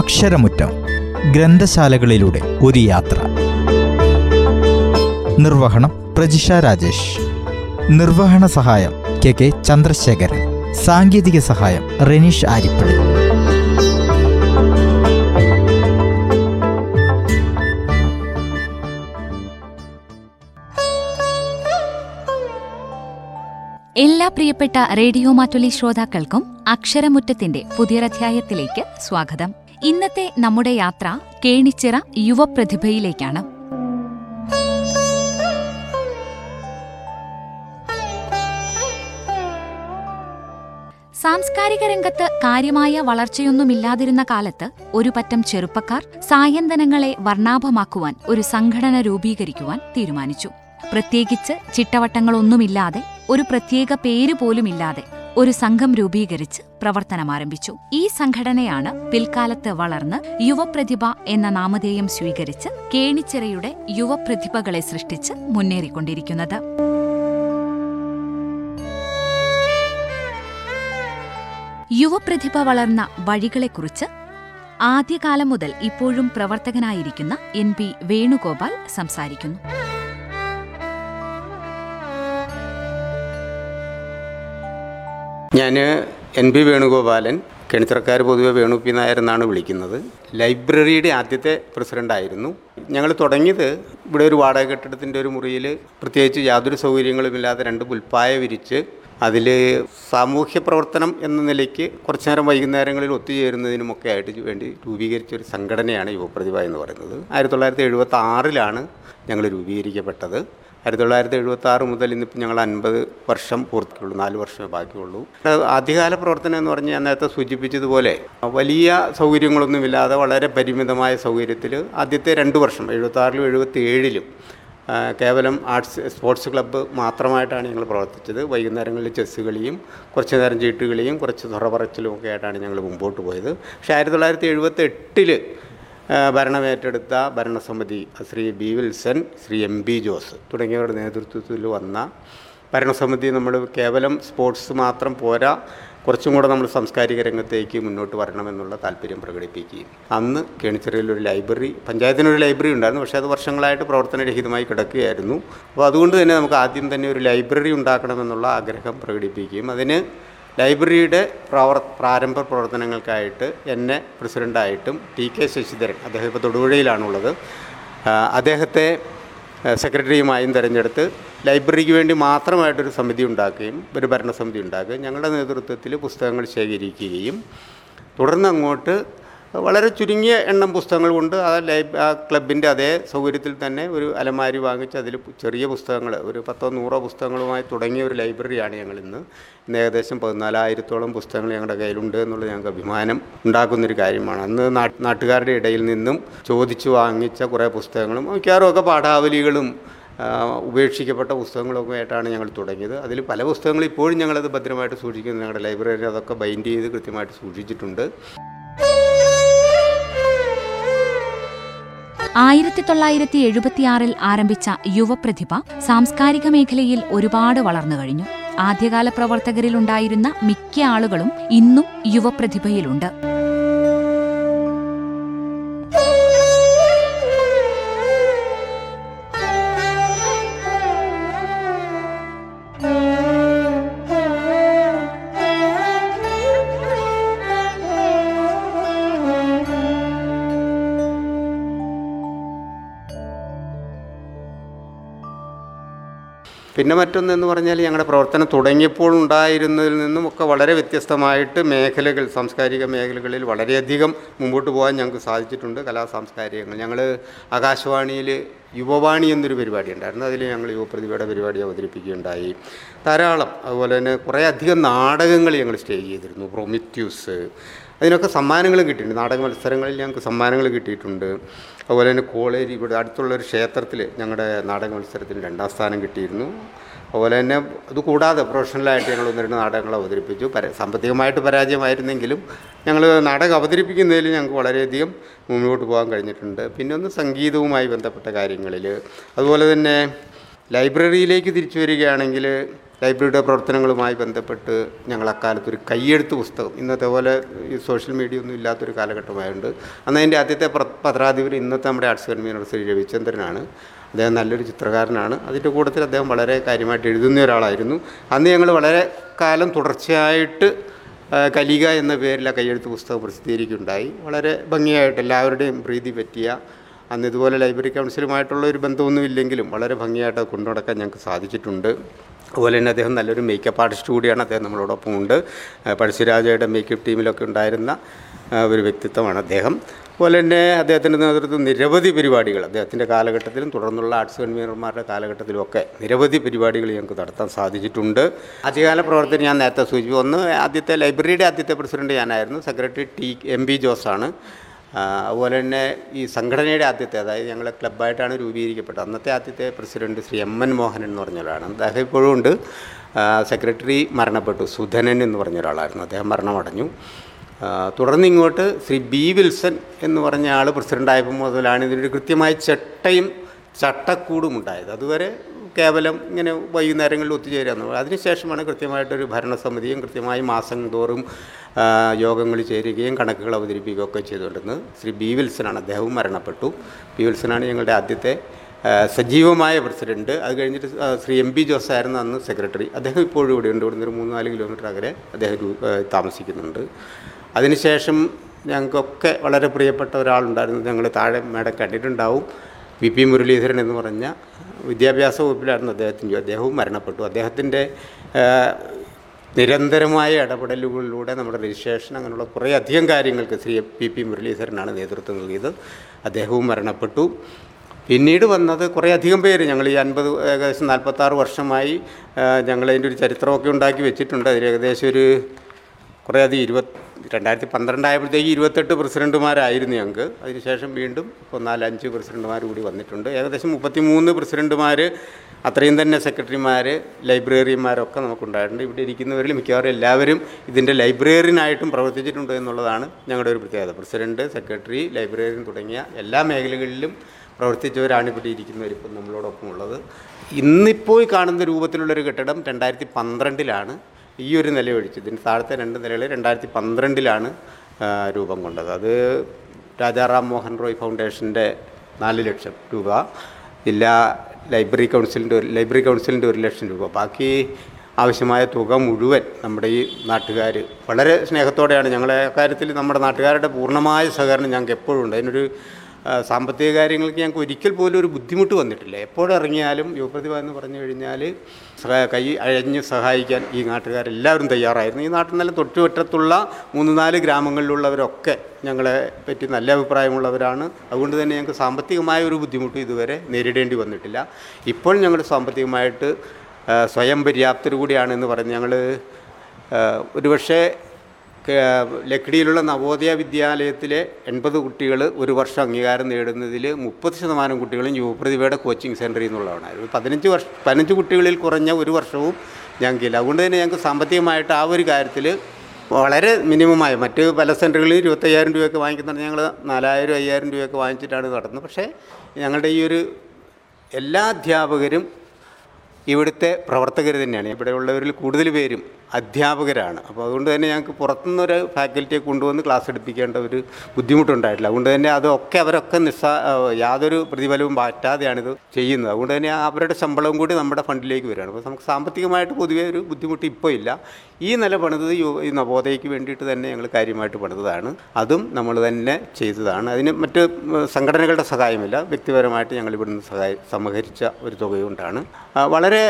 അക്ഷരമുറ്റം ഗ്രന്ഥശാലകളിലൂടെ ഒരു യാത്ര. നിർവഹണം പ്രജിഷ രാജേഷ്. നിർവഹണ സഹായം കെ കെ ചന്ദ്രശേഖരൻ. സാങ്കേതിക സഹായം റെനീഷ് ആരിപ്പള്ളി. എല്ലാ പ്രിയപ്പെട്ട റേഡിയോ മാറ്റുലി ശ്രോതാക്കൾക്കും അക്ഷരമുറ്റത്തിന്റെ പുതിയൊരധ്യായത്തിലേക്ക് സ്വാഗതം. ഇന്നത്തെ നമ്മുടെ യാത്ര കേണിച്ചിറ യുവപ്രതിഭയിലേക്കാണ്. സാംസ്കാരിക രംഗത്ത് കാര്യമായ വളർച്ചയൊന്നുമില്ലാതിരുന്ന കാലത്ത് ഒരു പറ്റം ചെറുപ്പക്കാർ സായന്തനങ്ങളെ വർണാഭമാക്കുവാൻ ഒരു സംഘടന രൂപീകരിക്കുവാൻ തീരുമാനിച്ചു. പ്രത്യേകിച്ച് ചിട്ടവട്ടങ്ങളൊന്നുമില്ലാതെ ഒരു പ്രത്യേക പേര് പോലുമില്ലാതെ ഒരു സംഘം രൂപീകരിച്ച് പ്രവർത്തനമാരംഭിച്ചു ഈ സംഘടനയാണ് പിൽക്കാലത്ത് വളർന്ന് യുവപ്രതിഭ എന്ന നാമധേയം സ്വീകരിച്ച് കേണിച്ചിറയുടെ യുവപ്രതിഭകളെ സൃഷ്ടിച്ച് മുന്നേറിക്കൊണ്ടിരിക്കുന്നത്. യുവപ്രതിഭ വളർന്ന വഴികളെക്കുറിച്ച് ആദ്യകാലം മുതൽ ഇപ്പോഴും പ്രവർത്തകനായിരിക്കുന്ന എൻ പി വേണുഗോപാൽ സംസാരിക്കുന്നു. ഞാൻ എൻ പി വേണുഗോപാലൻ കെണിത്തറക്കാർ പൊതുവെ വേണു പി നായർ എന്നാണ് വിളിക്കുന്നത്. ലൈബ്രറിയുടെ ആദ്യത്തെ പ്രസിഡന്റായിരുന്നു ഞങ്ങൾ തുടങ്ങിയത് ഇവിടെ ഒരു വാടക കെട്ടിടത്തിന്റെ ഒരു മുറിയിൽ പ്രത്യേകിച്ച് യാതൊരു സൗകര്യങ്ങളുമില്ലാതെ രണ്ട് പുൽപ്പായ വിരിച്ച് അതിൽ സാമൂഹ്യ പ്രവർത്തനം എന്ന നിലയ്ക്ക് കുറച്ചു നേരം വൈകുന്നേരങ്ങളിൽ ഒത്തുചേരുന്നതിനുമൊക്കെ ആയിട്ട് വേണ്ടി രൂപീകരിച്ച ഒരു സംഘടനയാണ് യുവപ്രതിഭ എന്ന് പറയുന്നത്. ആയിരത്തി തൊള്ളായിരത്തി എഴുപത്തി ആറിലാണ് ഞങ്ങൾ രൂപീകരിക്കപ്പെട്ടത്. ആയിരത്തി തൊള്ളായിരത്തി എഴുപത്തി ആറ് മുതൽ ഇന്നിപ്പോൾ ഞങ്ങൾ അൻപത് വർഷം പൂർത്തിയുള്ളൂ നാല് വർഷമേ ബാക്കിയുള്ളൂ. അധികാല പ്രവർത്തനം എന്ന് പറഞ്ഞാൽ ഞാൻ നേരത്തെ സൂചിപ്പിച്ചതുപോലെ വലിയ സൗകര്യങ്ങളൊന്നുമില്ലാതെ വളരെ പരിമിതമായ സൗകര്യത്തിൽ ആദ്യത്തെ രണ്ട് വർഷം എഴുപത്തി ആറിലും എഴുപത്തി ഏഴിലും കേവലം ആർട്സ് സ്പോർട്സ് ക്ലബ്ബ് മാത്രമായിട്ടാണ് ഞങ്ങൾ പ്രവർത്തിച്ചത്. വൈകുന്നേരങ്ങളിൽ ചെസ്സ് കളിയും കുറച്ച് നേരം ചീട്ടുകളിയും കുറച്ച് തുറപറച്ചിലും ഒക്കെ ആയിട്ടാണ് ഞങ്ങൾ മുമ്പോട്ട് പോയത്. പക്ഷേ ആയിരത്തി തൊള്ളായിരത്തി ഭരണമേറ്റെടുത്ത ഭരണസമിതി Shri B Wilson Shri M B Jose തുടങ്ങിയവരുടെ നേതൃത്വത്തിൽ വന്ന ഭരണസമിതി. നമ്മൾ കേവലം സ്പോർട്സ് മാത്രം പോരാ കുറച്ചും കൂടെ നമ്മൾ സാംസ്കാരിക രംഗത്തേക്ക് മുന്നോട്ട് വരണമെന്നുള്ള താല്പര്യം പ്രകടിപ്പിക്കുകയും. അന്ന് കേണിച്ചിറയിൽ ഒരു ലൈബ്രറി പഞ്ചായത്തിനൊരു ലൈബ്രറി ഉണ്ടായിരുന്നു പക്ഷേ അത് വർഷങ്ങളായിട്ട് പ്രവർത്തനരഹിതമായി കിടക്കുകയായിരുന്നു. അപ്പോൾ അതുകൊണ്ട് തന്നെ നമുക്ക് ആദ്യം തന്നെ ഒരു ലൈബ്രറി ഉണ്ടാക്കണമെന്നുള്ള ആഗ്രഹം പ്രകടിപ്പിക്കുകയും അതിന് ലൈബ്രറിയുടെ പ്രവർ പ്രാരംഭ പ്രവർത്തനങ്ങൾക്കായിട്ട് എന്നെ പ്രസിഡന്റായിട്ടും ടി കെ ശശിധരൻ അദ്ദേഹം ഇപ്പോൾ തൊടുപുഴയിലാണുള്ളത് അദ്ദേഹത്തെ സെക്രട്ടറിയുമായും തിരഞ്ഞെടുത്ത് ലൈബ്രറിക്ക് വേണ്ടി മാത്രമായിട്ടൊരു സമിതി ഉണ്ടാക്കുകയും ഒരു ഭരണസമിതി ഉണ്ടാക്കുകയും ഞങ്ങളുടെ നേതൃത്വത്തിൽ പുസ്തകങ്ങൾ ശേഖരിക്കുകയും തുടർന്ന് അങ്ങോട്ട് വളരെ ചുരുങ്ങിയ എണ്ണം പുസ്തകങ്ങൾ കൊണ്ട് ആ ലൈബ് ആ ക്ലബിന്റെ അതേ സൗകര്യത്തിൽ തന്നെ ഒരു അലമാരി വാങ്ങിച്ച് അതിൽ ചെറിയ പുസ്തകങ്ങൾ ഒരു പത്തോ നൂറോ പുസ്തകങ്ങളുമായി തുടങ്ങിയ ഒരു ലൈബ്രറിയാണ് ഞങ്ങൾ ഇന്ന് ഇന്ന് ഏകദേശം പതിനാലായിരത്തോളം പുസ്തകങ്ങൾ ഞങ്ങളുടെ കയ്യിലുണ്ട് എന്നുള്ളത് ഞങ്ങൾക്ക് അഭിമാനം ഉണ്ടാക്കുന്നൊരു കാര്യമാണ്. അന്ന് നാട്ടുകാരുടെ ഇടയിൽ നിന്നും ചോദിച്ചു വാങ്ങിച്ച കുറേ പുസ്തകങ്ങളും മിക്കവാറും ഒക്കെ പാഠാവലികളും ഉപേക്ഷിക്കപ്പെട്ട പുസ്തകങ്ങളൊക്കെ ആയിട്ടാണ് ഞങ്ങൾ തുടങ്ങിയത്. അതിൽ പല പുസ്തകങ്ങളും ഇപ്പോഴും ഞങ്ങളത് ഭദ്രമായിട്ട് സൂക്ഷിക്കുന്നു. ഞങ്ങളുടെ ലൈബ്രറിയിൽ അതൊക്കെ ബൈൻഡ് ചെയ്ത് കൃത്യമായിട്ട് സൂക്ഷിച്ചിട്ടുണ്ട്. ആയിരത്തി തൊള്ളായിരത്തി എഴുപത്തിയാറിൽ ആരംഭിച്ച യുവപ്രതിഭ സാംസ്കാരിക മേഖലയിൽ ഒരുപാട് വളർന്നു കഴിഞ്ഞു. ആദ്യകാല പ്രവർത്തകരിലുണ്ടായിരുന്ന മിക്ക ആളുകളും ഇന്നും യുവപ്രതിഭയിലുണ്ട്. പിന്നെ മറ്റൊന്നെന്ന് പറഞ്ഞാൽ ഞങ്ങളുടെ പ്രവർത്തനം തുടങ്ങിയപ്പോൾ ഉണ്ടായിരുന്നതിൽ നിന്നും ഒക്കെ വളരെ വ്യത്യസ്തമായിട്ട് മേഖലകൾ സാംസ്കാരിക മേഖലകളിൽ വളരെയധികം മുമ്പോട്ട് പോകാൻ ഞങ്ങൾക്ക് സാധിച്ചിട്ടുണ്ട്. കലാ സാംസ്കാരികങ്ങൾ. ഞങ്ങൾ ആകാശവാണിയിൽ യുവവാണി എന്നൊരു പരിപാടി ഉണ്ടായിരുന്നു. അതിൽ ഞങ്ങൾ യുവപ്രതിഭയുടെ പരിപാടി അവതരിപ്പിക്കുകയുണ്ടായി. ധാരാളം. അതുപോലെ തന്നെ കുറേ അധികം നാടകങ്ങൾ ഞങ്ങൾ സ്റ്റേജ് ചെയ്തിരുന്നു. പ്രൊമിറ്റ്യൂസ്. അതിനൊക്കെ സമ്മാനങ്ങളും കിട്ടിയിട്ടുണ്ട്. നാടക മത്സരങ്ങളിൽ ഞങ്ങൾക്ക് സമ്മാനങ്ങൾ കിട്ടിയിട്ടുണ്ട്. അതുപോലെ തന്നെ കോളേജ് ഇവിടെ അടുത്തുള്ളൊരു ക്ഷേത്രത്തിൽ ഞങ്ങളുടെ നാടക മത്സരത്തിന് രണ്ടാം സ്ഥാനം കിട്ടിയിരുന്നു. അതുപോലെ തന്നെ അത് കൂടാതെ പ്രൊഫഷണലായിട്ട് ഞങ്ങൾ ഒന്ന് രണ്ട് നാടകങ്ങൾ അവതരിപ്പിച്ചു. പര സാമ്പത്തികമായിട്ട് പരാജയമായിരുന്നെങ്കിലും ഞങ്ങൾ നാടകം അവതരിപ്പിക്കുന്നതിൽ ഞങ്ങൾക്ക് വളരെയധികം മുന്നോട്ട് പോകാൻ കഴിഞ്ഞിട്ടുണ്ട്. പിന്നെ ഒന്ന് സംഗീതവുമായി ബന്ധപ്പെട്ട കാര്യങ്ങളിൽ അതുപോലെ തന്നെ ലൈബ്രറിയിലേക്ക് തിരിച്ചു വരികയാണെങ്കിൽ ലൈബ്രറിയുടെ പ്രവർത്തനങ്ങളുമായി ബന്ധപ്പെട്ട് ഞങ്ങൾ അക്കാലത്ത് ഒരു കയ്യെഴുത്ത് പുസ്തകം ഇന്നത്തെ പോലെ ഈ സോഷ്യൽ മീഡിയ ഒന്നും ഇല്ലാത്തൊരു കാലഘട്ടമായതുകൊണ്ട് അന്ന് അതിന്റെ ആദ്യത്തെ പത്രാധിപർ ഇന്നത്തെ നമ്മുടെ ആർട്സ് കൺവീനർ ശ്രീ രവിചന്ദ്രനാണ്. അദ്ദേഹം നല്ലൊരു ചിത്രകാരനാണ്. അതിന്റെ കൂട്ടത്തിൽ അദ്ദേഹം വളരെ കാര്യമായിട്ട് എഴുതുന്ന ഒരാളായിരുന്നു. അന്ന് ഞങ്ങൾ വളരെ കാലം തുടർച്ചയായിട്ട് കലിക എന്ന പേരിൽ ആ കയ്യെഴുത്ത് പുസ്തകം പ്രസിദ്ധീകരിക്കുകയുണ്ടായി. വളരെ ഭംഗിയായിട്ട് എല്ലാവരുടെയും പ്രീതി പറ്റിയ അന്ന് ഇതുപോലെ ലൈബ്രറി കൗൺസിലുമായിട്ടുള്ള ഒരു ബന്ധമൊന്നും ഇല്ലെങ്കിലും വളരെ ഭംഗിയായിട്ട് അത് കൊണ്ടു നടക്കാൻ ഞങ്ങൾക്ക് സാധിച്ചിട്ടുണ്ട്. അതുപോലെ തന്നെ അദ്ദേഹം നല്ലൊരു മേക്കപ്പ് ആർട്ടിസ്റ്റ് കൂടിയാണ് അദ്ദേഹം നമ്മളോടൊപ്പം ഉണ്ട്. പഴശ്ശിരാജയുടെ മേക്കപ്പ് ടീമിലൊക്കെ ഉണ്ടായിരുന്ന ഒരു വ്യക്തിത്വമാണ് അദ്ദേഹം. അതുപോലെ തന്നെ അദ്ദേഹത്തിന്റെ നേതൃത്വം നിരവധി പരിപാടികൾ അദ്ദേഹത്തിന്റെ കാലഘട്ടത്തിലും തുടർന്നുള്ള ആർട്സ് കൺവീനർമാരുടെ കാലഘട്ടത്തിലുമൊക്കെ നിരവധി പരിപാടികൾ ഞങ്ങൾക്ക് നടത്താൻ സാധിച്ചിട്ടുണ്ട്. ആദ്യകാല പ്രവർത്തനം ഞാൻ നേരത്തെ സൂചിപ്പിച്ചു. ഒന്ന് ആദ്യത്തെ ലൈബ്രറിയുടെ ആദ്യത്തെ പ്രസിഡന്റ് ഞാനായിരുന്നു. സെക്രട്ടറി ടി എം ബി ജോസാണ്. അതുപോലെ തന്നെ ഈ സംഘടനയുടെ ആദ്യത്തെ അതായത് ഞങ്ങളെ ക്ലബ്ബായിട്ടാണ് രൂപീകരിക്കപ്പെട്ടത്. അന്നത്തെ ആദ്യത്തെ president Shri M N Mohan എന്ന് പറഞ്ഞ ഒരാളാണ് അദ്ദേഹം ഇപ്പോഴും ഉണ്ട്. സെക്രട്ടറി മരണപ്പെട്ടു. സുധനൻ എന്ന് പറഞ്ഞ ഒരാളായിരുന്നു അദ്ദേഹം മരണമടഞ്ഞു. തുടർന്ന് ഇങ്ങോട്ട് ശ്രീ ബി വിൽസൺ എന്ന് പറഞ്ഞ ആൾ പ്രസിഡന്റായപ്പോൾ മുതലാണ് ഇതിനൊരു കൃത്യമായ ചട്ടയും ചട്ടക്കൂടും ഉണ്ടായത് അതുവരെ കേവലം ഇങ്ങനെ വൈകുന്നേരങ്ങളിൽ ഒത്തുചേരാന്ന് അതിനുശേഷമാണ് കൃത്യമായിട്ടൊരു ഭരണസമിതിയും കൃത്യമായി മാസം തോറും യോഗങ്ങൾ ചേരുകയും കണക്കുകൾ അവതരിപ്പിക്കുകയും ഒക്കെ ചെയ്തുകൊണ്ടിരുന്നത് ശ്രീ ബി വിൽസനാണ്. അദ്ദേഹവും മരണപ്പെട്ടു. ബി വിൽസനാണ് ഞങ്ങളുടെ ആദ്യത്തെ സജീവമായ പ്രസിഡന്റ്. അത് കഴിഞ്ഞിട്ട് ശ്രീ എം പി ജോസ് ആയിരുന്നു അന്ന് സെക്രട്ടറി. അദ്ദേഹം ഇപ്പോഴും ഇവിടെയുണ്ട് ഇവിടുന്ന് ഒരു മൂന്ന് നാല് കിലോമീറ്റർ അകലെ അദ്ദേഹം താമസിക്കുന്നുണ്ട്. അതിനുശേഷം ഞങ്ങൾക്കൊക്കെ വളരെ പ്രിയപ്പെട്ട ഒരാളുണ്ടായിരുന്നു. ഞങ്ങൾ താഴെ മേടം കണ്ടിട്ടുണ്ടാവും. വി പി മുരളീധരൻ എന്ന് പറഞ്ഞ വിദ്യാഭ്യാസ വകുപ്പിലായിരുന്നു അദ്ദേഹത്തിന്റെ അദ്ദേഹവും മരണപ്പെട്ടു. അദ്ദേഹത്തിന്റെ നിരന്തരമായ ഇടപെടലുകളിലൂടെ നമ്മുടെ രജിസ്ട്രേഷൻ അങ്ങനെയുള്ള കുറേ അധികം കാര്യങ്ങൾക്ക് ശ്രീ പി പി മുരളീധരനാണ് നേതൃത്വം നൽകിയത്. അദ്ദേഹവും മരണപ്പെട്ടു. പിന്നീട് വന്നത് കുറേ അധികം പേര്. ഞങ്ങൾ ഈ അൻപത് ഏകദേശം നാൽപ്പത്താറ് വർഷമായി ഞങ്ങളതിന്റെ ഒരു ചരിത്രമൊക്കെ ഉണ്ടാക്കി വെച്ചിട്ടുണ്ട്. അതിൽ ഏകദേശം ഒരു കുറേ അധികം ഇരുപത് രണ്ടായിരത്തി പന്ത്രണ്ടായപ്പോഴത്തേക്ക് ഇരുപത്തെട്ട് പ്രസിഡന്റുമാരായിരുന്നു ഞങ്ങൾക്ക്. അതിനുശേഷം വീണ്ടും ഇപ്പോൾ നാലഞ്ച് പ്രസിഡന്റുമാർ കൂടി വന്നിട്ടുണ്ട്. ഏകദേശം മുപ്പത്തി മൂന്ന് പ്രസിഡന്റുമാർ അത്രയും തന്നെ സെക്രട്ടറിമാർ ലൈബ്രറിമാരൊക്കെ നമുക്കുണ്ടായിട്ടുണ്ട്. ഇവിടെ ഇരിക്കുന്നവരിൽ മിക്കവാറും എല്ലാവരും ഇതിന്റെ ലൈബ്രറിയനായിട്ടും പ്രവർത്തിച്ചിട്ടുണ്ട് എന്നുള്ളതാണ് ഞങ്ങളുടെ ഒരു പ്രത്യേകത. പ്രസിഡന്റ് സെക്രട്ടറി ലൈബ്രറിയൻ തുടങ്ങിയ എല്ലാ മേഖലകളിലും പ്രവർത്തിച്ചവരാണ് ഇവിടെ ഇരിക്കുന്നവർ ഇപ്പം നമ്മളോടൊപ്പം ഉള്ളത്. ഇന്നിപ്പോൾ കാണുന്ന രൂപത്തിലുള്ളൊരു കെട്ടിടം രണ്ടായിരത്തി പന്ത്രണ്ടിലാണ് ഈ ഒരു നില ഒഴിച്ച് ഇതിന് താഴത്തെ രണ്ട് നിലകൾ രണ്ടായിരത്തി പന്ത്രണ്ടിലാണ് രൂപം കൊണ്ടത്. അത് രാജാറാം മോഹൻ റോയ് ഫൗണ്ടേഷന്റെ നാല് ലക്ഷം രൂപ ജില്ലാ ലൈബ്രറി കൗൺസിലിന്റെ ഒരു ലൈബ്രറി കൗൺസിലിന്റെ ഒരു ലക്ഷം രൂപ. ബാക്കി ആവശ്യമായ തുക മുഴുവൻ നമ്മുടെ ഈ നാട്ടുകാർ വളരെ സ്നേഹത്തോടെയാണ് ഞങ്ങളെ കാര്യത്തിൽ നമ്മുടെ നാട്ടുകാരുടെ പൂർണമായ സഹകരണം ഞങ്ങൾക്ക് എപ്പോഴും ഉണ്ട്. അതിനൊരു സാമ്പത്തിക കാര്യങ്ങൾക്ക് ഞങ്ങൾക്ക് ഒരിക്കൽ പോലും ഒരു ബുദ്ധിമുട്ട് വന്നിട്ടില്ല. എപ്പോഴിറങ്ങിയാലും യുവപ്രതിഭ എന്ന് പറഞ്ഞു കഴിഞ്ഞാൽ കൈ അഴഞ്ഞ് സഹായിക്കാൻ ഈ നാട്ടുകാരെല്ലാവരും തയ്യാറായിരുന്നു. ഈ നാട്ടിൽ നല്ല തൊട്ടുപറ്റത്തുള്ള മൂന്ന് നാല് ഗ്രാമങ്ങളിലുള്ളവരൊക്കെ ഞങ്ങളെ പറ്റി നല്ല അഭിപ്രായമുള്ളവരാണ്. അതുകൊണ്ട് തന്നെ ഞങ്ങൾക്ക് സാമ്പത്തികമായ ഒരു ബുദ്ധിമുട്ട് ഇതുവരെ നേരിടേണ്ടി വന്നിട്ടില്ല. ഇപ്പോൾ ഞങ്ങൾ സാമ്പത്തികമായിട്ട് സ്വയം പര്യാപ്തർ കൂടിയാണെന്ന് പറഞ്ഞ് ഞങ്ങൾ ഒരുപക്ഷേ ലക്കിടിയിലുള്ള നവോദയ വിദ്യാലയത്തിലെ എൺപത് കുട്ടികൾ ഒരു വർഷം അംഗീകാരം നേടുന്നതിൽ മുപ്പത് ശതമാനം കുട്ടികളും യുവപ്രതിഭയുടെ കോച്ചിങ് സെന്ററിൽ നിന്നുള്ളതാണ് പതിനഞ്ച് വർഷ പതിനഞ്ച് കുട്ടികളിൽ കുറഞ്ഞ ഒരു വർഷവും ഞങ്ങൾക്കില്ല. അതുകൊണ്ട് തന്നെ ഞങ്ങൾക്ക് സാമ്പത്തികമായിട്ട് ആ ഒരു കാര്യത്തിൽ വളരെ മിനിമമായ മറ്റ് പല സെന്ററുകളിൽ ഇരുപത്തയ്യായിരം രൂപയൊക്കെ വാങ്ങിക്കുന്നുണ്ട്. ഞങ്ങൾ നാലായിരം അയ്യായിരം രൂപയൊക്കെ വാങ്ങിച്ചിട്ടാണ് നടന്നത് പക്ഷേ ഞങ്ങളുടെ ഈ ഒരു എല്ലാ അധ്യാപകരും ഇവിടുത്തെ പ്രവർത്തകർ തന്നെയാണ്. ഇവിടെ ഉള്ളവരിൽ കൂടുതൽ പേരും അധ്യാപകരാണ്. അപ്പോൾ അതുകൊണ്ട് തന്നെ ഞങ്ങൾക്ക് പുറത്തുനിന്നൊരു ഫാക്കൽറ്റിയെ കൊണ്ടുവന്ന് ക്ലാസ് എടുപ്പിക്കേണ്ട ഒരു ബുദ്ധിമുട്ടുണ്ടായിട്ടില്ല. അതുകൊണ്ട് തന്നെ അതൊക്കെ അവരൊക്കെ നിസ്സാ യാതൊരു പ്രതിഫലവും പാറ്റാതെയാണിത് ചെയ്യുന്നത്. അതുകൊണ്ട് തന്നെ അവരുടെ ശമ്പളവും കൂടി നമ്മുടെ ഫണ്ടിലേക്ക് വരികയാണ്. അപ്പോൾ നമുക്ക് സാമ്പത്തികമായിട്ട് പൊതുവേ ഒരു ബുദ്ധിമുട്ട് ഇപ്പോൾ ഇല്ല. ഈ നില പണിതത് ഈ നവോദയയ്ക്ക് വേണ്ടിയിട്ട് തന്നെ ഞങ്ങൾ കാര്യമായിട്ട് പണിതതാണ്. അതും നമ്മൾ തന്നെ ചെയ്തതാണ്. അതിന് മറ്റ് സംഘടനകളുടെ സഹായമില്ല. വ്യക്തിപരമായിട്ട് ഞങ്ങൾ ഇവിടുന്ന് സഹായ സമഹരിച്ച ഒരു തുകയുണ്ടാണ് വളരെ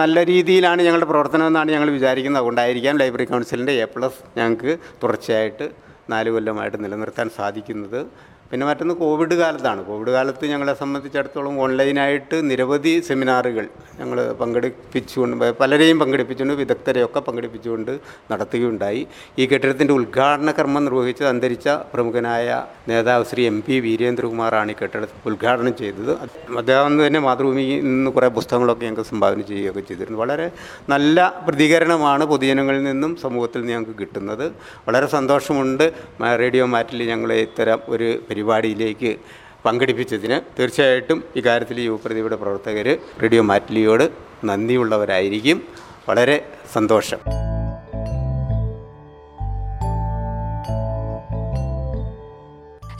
നല്ല രീതിയിലാണ് ഞങ്ങളുടെ പ്രവർത്തനം എന്നാണ് ഞങ്ങൾ വിചാരിക്കുന്നത്. അതുകൊണ്ടായിരിക്കാം ലൈബ്രറി കൗൺസിലിന്റെ എ പ്ലസ് ഞങ്ങൾക്ക് തുടർച്ചയായിട്ട് നാല് കൊല്ലമായിട്ട് നിലനിർത്താൻ സാധിക്കുന്നത്. പിന്നെ മറ്റൊന്ന് കോവിഡ് കാലത്താണ്. കോവിഡ് കാലത്ത് ഞങ്ങളെ സംബന്ധിച്ചിടത്തോളം ഓൺലൈനായിട്ട് നിരവധി സെമിനാറുകൾ ഞങ്ങൾ പങ്കെടുപ്പിച്ചുകൊണ്ട് പലരെയും പങ്കെടുപ്പിച്ചുകൊണ്ട് വിദഗ്ധരെയൊക്കെ പങ്കെടുപ്പിച്ചുകൊണ്ട് നടത്തുകയുണ്ടായി. ഈ കെട്ടിടത്തിന്റെ ഉദ്ഘാടന കർമ്മം നിർവഹിച്ചത് അന്തരിച്ച പ്രമുഖനായ നേതാവ് ശ്രീ എം പി വീരേന്ദ്രകുമാറാണ് ഈ കെട്ടിടം ഉദ്ഘാടനം ചെയ്തത്. അദ്ദേഹം തന്നെ മാതൃഭൂമിയിൽ നിന്ന് കുറേ പുസ്തകങ്ങളൊക്കെ ഞങ്ങൾക്ക് സംഭാവന ചെയ്യുകയൊക്കെ ചെയ്തിരുന്നു. വളരെ നല്ല പ്രതികരണമാണ് പൊതുജനങ്ങളിൽ നിന്നും സമൂഹത്തിൽ നിന്ന് ഞങ്ങൾക്ക് കിട്ടുന്നത്. വളരെ സന്തോഷമുണ്ട്. റേഡിയോ മാറ്റിൽ ഞങ്ങൾ ഇത്തരം ഒരു പരിപാടിയിലേക്ക് പങ്കെടുപ്പിച്ചതിന് തീർച്ചയായിട്ടും ഇക്കാര്യത്തിൽ യുവപ്രതിയുടെ പ്രവർത്തകർ റേഡിയോ മാറ്റിലിയോട് നന്ദിയുള്ളവരായിരിക്കും. വളരെ സന്തോഷം.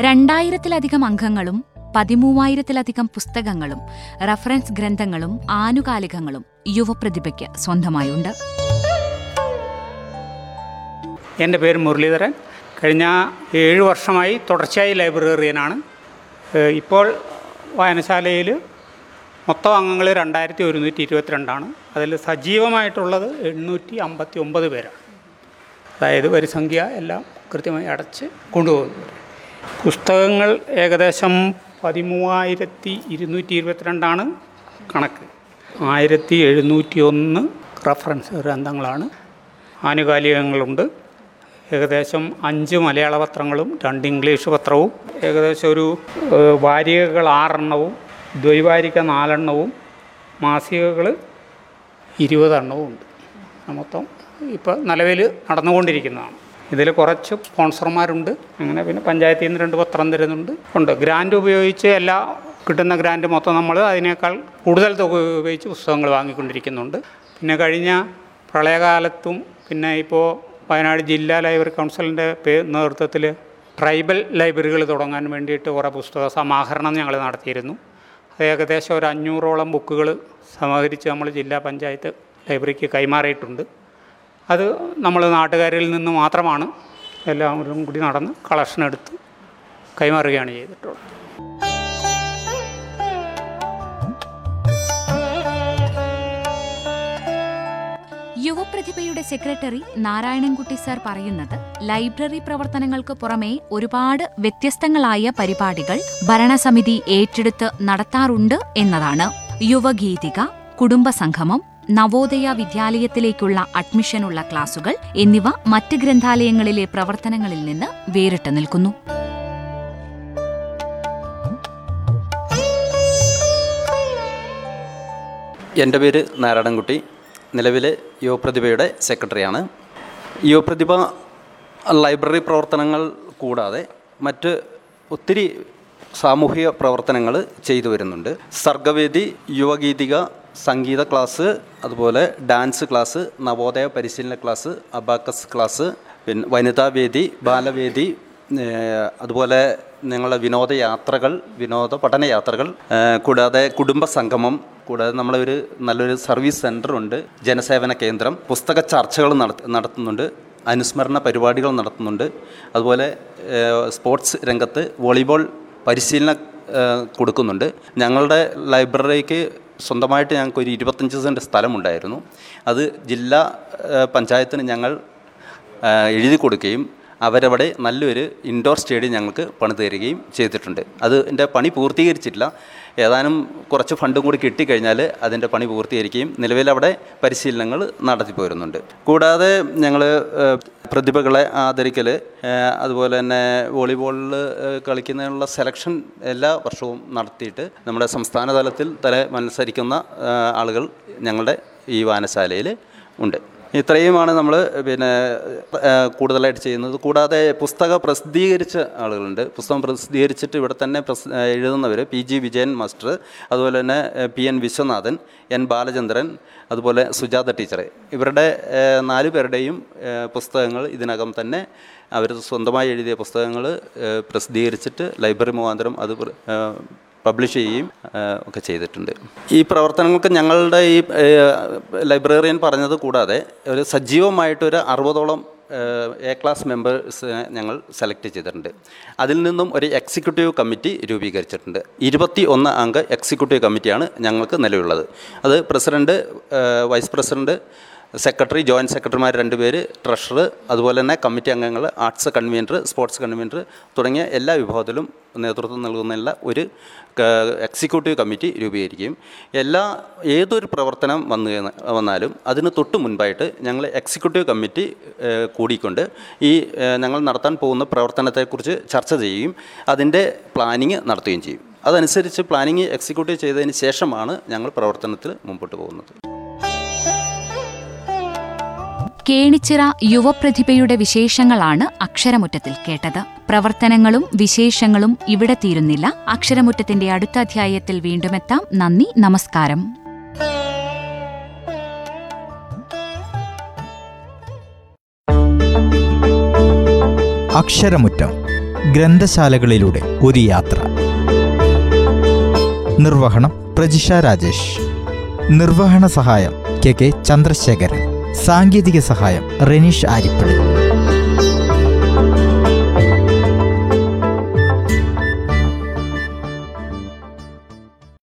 രണ്ടായിരത്തിലധികം അംഗങ്ങളും പതിമൂവായിരത്തിലധികം പുസ്തകങ്ങളും റഫറൻസ് ഗ്രന്ഥങ്ങളും ആനുകാലികങ്ങളും യുവപ്രതിഭയ്ക്ക് സ്വന്തമായുണ്ട്. എന്റെ പേര് മുരളീധരൻ. കഴിഞ്ഞ ഏഴ് വർഷമായി തുടർച്ചയായി ലൈബ്രറിയനാണ്. ഇപ്പോൾ വായനശാലയിൽ മൊത്തം അംഗങ്ങൾ രണ്ടായിരത്തി ഒരുന്നൂറ്റി ഇരുപത്തിരണ്ടാണ്. അതിൽ സജീവമായിട്ടുള്ളത് എണ്ണൂറ്റി അമ്പത്തി ഒമ്പത് പേരാണ്. അതായത് വരിസംഖ്യ എല്ലാം കൃത്യമായി അടച്ച് കൊണ്ടുപോകുന്നു പുസ്തകങ്ങൾ ഏകദേശം പതിമൂവായിരത്തി ഇരുന്നൂറ്റി ഇരുപത്തിരണ്ടാണ് കണക്ക്. ആയിരത്തി എഴുന്നൂറ്റി ഒന്ന് റഫറൻസ് ഗ്രന്ഥങ്ങളാണ്. ആനുകാലികങ്ങളുണ്ട്. ഏകദേശം അഞ്ച് മലയാള പത്രങ്ങളും രണ്ട് ഇംഗ്ലീഷ് പത്രവും ഏകദേശം ഒരു വാരികകൾ ആറെണ്ണവും ദ്വൈവാരിക നാലെണ്ണവും മാസികകൾ ഇരുപതെണ്ണവും ഉണ്ട്. മൊത്തം ഇപ്പോൾ നിലവിൽ നടന്നുകൊണ്ടിരിക്കുന്നതാണ്. ഇതിൽ കുറച്ച് സ്പോൺസർമാരുണ്ട്. അങ്ങനെ പിന്നെ പഞ്ചായത്തിൽ നിന്ന് രണ്ട് പത്രം തരുന്നുണ്ട്. ഉണ്ട്. ഗ്രാൻഡ് ഉപയോഗിച്ച് എല്ലാ കിട്ടുന്ന ഗ്രാൻഡ് മൊത്തം നമ്മൾ അതിനേക്കാൾ കൂടുതൽ തുക ഉപയോഗിച്ച് പുസ്തകങ്ങൾ വാങ്ങിക്കൊണ്ടിരിക്കുന്നുണ്ട്. പിന്നെ കഴിഞ്ഞ പ്രളയകാലത്തും പിന്നെ ഇപ്പോൾ വയനാട് ജില്ലാ ലൈബ്രറി കൗൺസിലിന്റെ നേതൃത്വത്തിൽ ട്രൈബൽ ലൈബ്രറികൾ തുടങ്ങാൻ വേണ്ടിയിട്ട് കുറേ പുസ്തക സമാഹരണം ഞങ്ങൾ നടത്തിയിരുന്നു. അത് ഏകദേശം ഒരു അഞ്ഞൂറോളം ബുക്കുകൾ സമാഹരിച്ച് നമ്മൾ ജില്ലാ പഞ്ചായത്ത് ലൈബ്രറിക്ക് കൈമാറിയിട്ടുണ്ട്. അത് നമ്മൾ നാട്ടുകാരിൽ നിന്ന് മാത്രമാണ്. എല്ലാവരും കൂടി നടന്ന് കളക്ഷൻ എടുത്ത് കൈമാറുകയാണ് ചെയ്തിട്ടുള്ളത്. യുവപ്രതിഭയുടെ സെക്രട്ടറി നാരായണൻകുട്ടി സാർ പറയുന്നത് ലൈബ്രറി പ്രവർത്തനങ്ങൾക്ക് പുറമേ ഒരുപാട് വ്യത്യസ്തങ്ങളായ പരിപാടികൾ ഭരണസമിതി ഏറ്റെടുത്ത് നടത്താറുണ്ട് എന്നതാണ്. യുവഗീതിക കുടുംബസംഗമം നവോദയ വിദ്യാലയത്തിലേക്കുള്ള അഡ്മിഷനുള്ള ക്ലാസുകൾ എന്നിവ മറ്റ് ഗ്രന്ഥാലയങ്ങളിലെ പ്രവർത്തനങ്ങളിൽ നിന്ന് വേറിട്ട് നിൽക്കുന്നു. എന്റെ പേര് നാരായണൻകുട്ടി. നിലവിലെ യുവപ്രതിഭയുടെ സെക്രട്ടറിയാണ്. യുവപ്രതിഭ ലൈബ്രറി പ്രവർത്തനങ്ങൾ കൂടാതെ മറ്റ് ഒത്തിരി സാമൂഹിക പ്രവർത്തനങ്ങൾ ചെയ്തു വരുന്നുണ്ട്. സർഗവേദി യുവഗീതിക സംഗീത ക്ലാസ് അതുപോലെ ഡാൻസ് ക്ലാസ് നവോദയ പരിശീലന ക്ലാസ് അബാക്കസ് ക്ലാസ് പിന്നെ വനിതാവേദി ബാലവേദി അതുപോലെ നിങ്ങളുടെ വിനോദയാത്രകൾ വിനോദ പഠനയാത്രകൾ കൂടാതെ കുടുംബ സംഗമം കൂടാതെ നമ്മളൊരു നല്ലൊരു സർവീസ് സെന്ററുണ്ട് ജനസേവന കേന്ദ്രം പുസ്തക ചർച്ചകൾ നടത്തുന്നുണ്ട് അനുസ്മരണ പരിപാടികൾ നടത്തുന്നുണ്ട് അതുപോലെ സ്പോർട്സ് രംഗത്ത് വോളിബോൾ പരിശീലനം കൊടുക്കുന്നുണ്ട്. ഞങ്ങളുടെ ലൈബ്രറിക്ക് സ്വന്തമായിട്ട് ഞങ്ങൾക്ക് ഒരു ഇരുപത്തഞ്ച് സെന്റ് സ്ഥലമുണ്ടായിരുന്നു. അത് ജില്ലാ പഞ്ചായത്തിന് ഞങ്ങൾ എഴുതി കൊടുക്കുകയും അവരവിടെ നല്ലൊരു ഇൻഡോർ സ്റ്റേഡിയം ഞങ്ങൾക്ക് പണിത് തരികയും ചെയ്തിട്ടുണ്ട്. അതിന്റെ പണി പൂർത്തീകരിച്ചിട്ടില്ല. ഏതാനും കുറച്ച് ഫണ്ടും കൂടി കിട്ടിക്കഴിഞ്ഞാൽ അതിന്റെ പണി പൂർത്തീകരിക്കുകയും നിലവിൽ അവിടെ പരിശീലനങ്ങൾ നടത്തി പോരുന്നുണ്ട്. കൂടാതെ ഞങ്ങൾ പ്രതിഭകളെ ആദരിക്കൽ അതുപോലെ തന്നെ വോളിബോളിൽ കളിക്കുന്നതിനുള്ള സെലക്ഷൻ എല്ലാ വർഷവും നടത്തിയിട്ട് നമ്മുടെ സംസ്ഥാന തലത്തിൽ തല മത്സരിക്കുന്ന ആളുകൾ ഞങ്ങളുടെ ഈ വായനശാലയിൽ ഉണ്ട്. ഇത്രയുമാണ് നമ്മൾ പിന്നെ കൂടുതലായിട്ട് ചെയ്യുന്നത്. കൂടാതെ പുസ്തക പ്രസിദ്ധീകരിച്ച ആളുകളുണ്ട്. പുസ്തകം പ്രസിദ്ധീകരിച്ചിട്ട് ഇവിടെ തന്നെ പ്രസ് എഴുതുന്നവർ പി ജി വിജയൻ മാസ്റ്റർ അതുപോലെ തന്നെ P N Viswanathan N Balachandran അതുപോലെ സുജാത ടീച്ചർ ഇവരുടെ നാല് പേരുടെയും പുസ്തകങ്ങൾ ഇതിനകം തന്നെ അവർ സ്വന്തമായി എഴുതിയ പുസ്തകങ്ങൾ പ്രസിദ്ധീകരിച്ചിട്ട് ലൈബ്രറി മുഖാന്തരം അത് പബ്ലിഷ് ചെയ്യുകയും ഒക്കെ ചെയ്തിട്ടുണ്ട്. ഈ പ്രവർത്തനങ്ങൾക്ക് ഞങ്ങളുടെ ഈ ലൈബ്രറിയൻ പറഞ്ഞത് കൂടാതെ ഒരു സജീവമായിട്ടൊരു അറുപതോളം എ ക്ലാസ് മെമ്പേഴ്സ് ഞങ്ങൾ സെലക്ട് ചെയ്തിട്ടുണ്ട്. അതിൽ നിന്നും ഒരു എക്സിക്യൂട്ടീവ് കമ്മിറ്റി രൂപീകരിച്ചിട്ടുണ്ട്. ഇരുപത്തി ഒന്ന് അംഗ എക്സിക്യൂട്ടീവ് കമ്മിറ്റിയാണ് ഞങ്ങൾക്ക് നിലവിലുള്ളത്. അത് president vice president secretary joint സെക്രട്ടറിമാർ രണ്ടുപേർ പേര് ട്രഷറർ അതുപോലെ തന്നെ കമ്മിറ്റി അംഗങ്ങൾ ആർട്സ് കൺവീനർ സ്പോർട്സ് കൺവീനർ തുടങ്ങിയ എല്ലാ വിഭാഗത്തിലും നേതൃത്വം നൽകുന്നതിനുള്ള ഒരു എക്സിക്യൂട്ടീവ് കമ്മിറ്റി രൂപീകരിക്കും എല്ലാ ഏതൊരു പ്രവർത്തനം വന്നു വന്നാലും അതിന് തൊട്ട് മുൻപായിട്ട് ഞങ്ങൾ എക്സിക്യൂട്ടീവ് കമ്മിറ്റി കൂടിക്കൊണ്ട് ഈ ഞങ്ങൾ നടത്താൻ പോകുന്ന പ്രവർത്തനത്തെക്കുറിച്ച് ചർച്ച ചെയ്യുകയും അതിന്റെ പ്ലാനിങ് നടത്തുകയും ചെയ്യും. അതനുസരിച്ച് പ്ലാനിങ് എക്സിക്യൂട്ടീവ് ചെയ്തതിന് ശേഷമാണ് ഞങ്ങൾ പ്രവർത്തനത്തിൽ മുമ്പോട്ട് പോകുന്നത്. കേണിച്ചിറ യുവപ്രതിഭയുടെ വിശേഷങ്ങളാണ് അക്ഷരമുറ്റത്തിൽ കേട്ടത്. പ്രവർത്തനങ്ങളും വിശേഷങ്ങളും ഇവിടെ തീരുന്നില്ല. അക്ഷരമുറ്റത്തിന്റെ അടുത്ത അധ്യായത്തിൽ വീണ്ടുമെത്താം നന്ദി നമസ്കാരം. അക്ഷരമുറ്റം ഗ്രന്ഥശാലകളിലൂടെ ഒരു യാത്ര. നിർവഹണം പ്രജിഷ രാജേഷ്. നിർവഹണ സഹായം കെ കെ ചന്ദ്രശേഖരൻ. സാങ്കേതിക സഹായം റെനീഷ് ആരിപ്പള്ളി